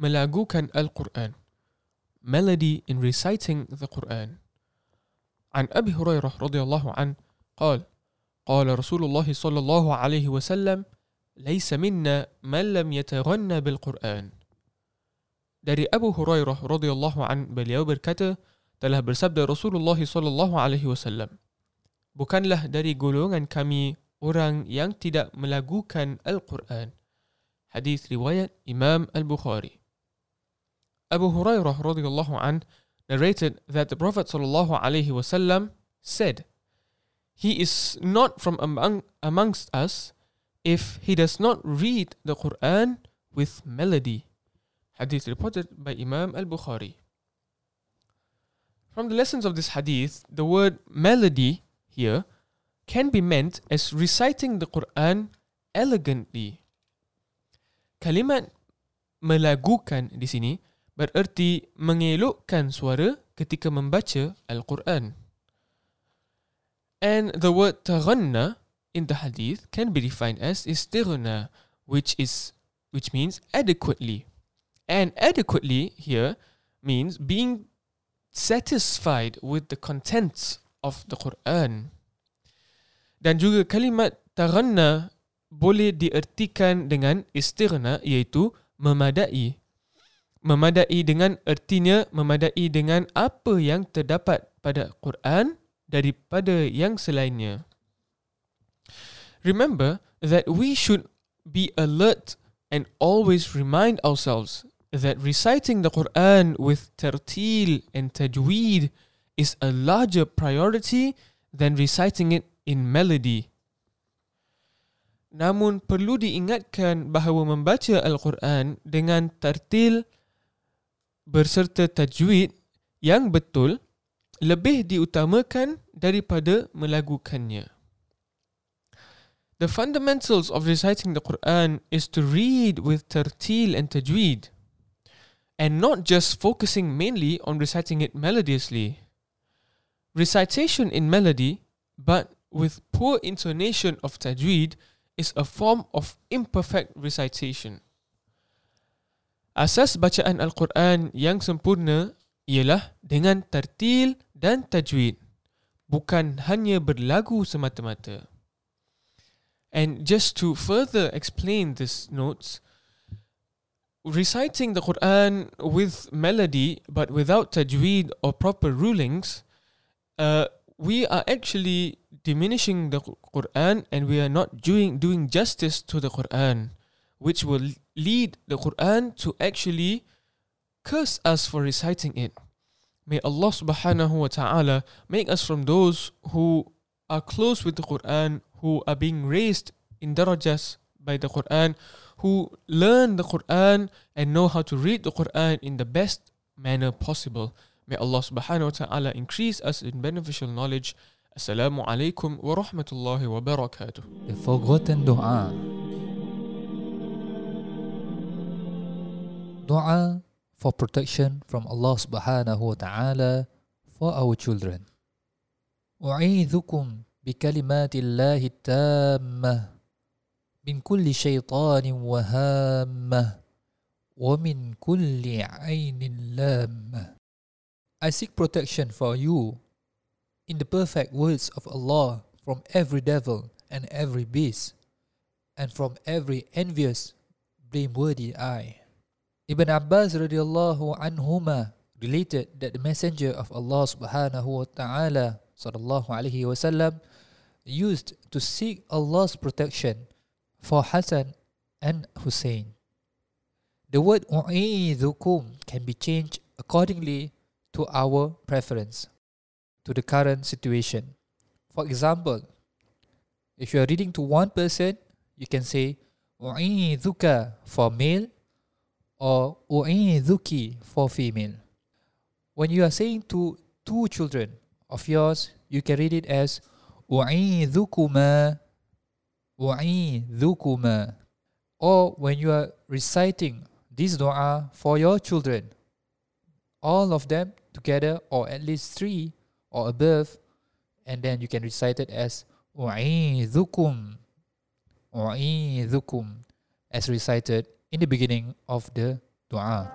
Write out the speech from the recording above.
melagukan Al-Quran. Melody in reciting the Quran. عن أبي هريرة رضي الله عنه قال قال رسول الله صلى الله عليه وسلم ليس منا من لم يتغنى بالقرآن Dari Abu Hurairah radhiyallahu an beliau berkata telah bersabda Rasulullah sallallahu alaihi wasallam Bukanlah dari golongan kami orang yang tidak melagukan Al-Quran. Hadis riwayat Imam Al-Bukhari. Abu Hurairah radhiyallahu an narrated that the Prophet sallallahu alaihi wasallam said, "He is not from among amongst us if he does not read the Quran with melody." Hadith reported by Imam Al Bukhari. From the lessons of this hadith, the word melody here can be meant as reciting the Quran elegantly. Kalimat melagukan di sini bererti mengelokkan suara ketika membaca Al-Quran. And the word taghanna in the hadith can be defined as istighna, which is which means adequately. And adequately here means being satisfied with the contents of the Quran. Dan juga kalimat taranna boleh diertikan dengan istirna iaitu memadai. Memadai dengan ertinya memadai dengan apa yang terdapat pada Quran daripada yang selainnya. Remember that we should be alert and always remind ourselves that reciting the Quran with tartil and tajweed is a larger priority than reciting it in melody. Namun perlu diingatkan bahawa membaca Al-Quran dengan tartil berserta tajwid yang betul lebih diutamakan daripada melagukannya. The fundamentals of reciting the Quran is to read with tartil and tajweed and not just focusing mainly on reciting it melodiously. Recitation in melody, but with poor intonation of tajweed, is a form of imperfect recitation. Asas bacaan Al-Quran yang sempurna ialah dengan tertil dan tajwid, bukan hanya berlagu semata-mata. And just to further explain this notes, reciting the Quran with melody but without tajweed or proper rulings, uh, we are actually diminishing the Quran and we are not doing doing justice to the Quran, which will lead the Quran to actually curse us for reciting it. May Allah subhanahu wa ta'ala make us from those who are close with the Quran, who are being raised in darajas by the Quran, who learn the Quran and know how to read the Quran in the best manner possible. May Allah subhanahu wa ta'ala increase us in beneficial knowledge. Assalamu alaikum wa rahmatullahi wa barakatuh. The forgotten dua. Dua for protection from Allah subhanahu wa ta'ala for our children. أعيذكم بكلمات الله التامة من كل شيطان وهامة ومن كل عين لامة I seek protection for you in the perfect words of Allah from every devil and every beast and from every envious blameworthy eye. Ibn Abbas radiallahu anhuma related that the messenger of Allah subhanahu wa ta'ala sallallahu alaihi wasallam used to seek Allah's protection for Hassan and Hussein. The word u'idhukum can be changed accordingly to our preference, to the current situation. For example, if you are reading to one person, you can say u'idhuka for male or u'idhuki for female. When you are saying to two children of yours, you can read it as u'idhukuma wa'idhukuma or when you are reciting this dua for your children all of them together or at least three or above and then you can recite it as wa'idhukum wa'idhukum as recited in the beginning of the Doa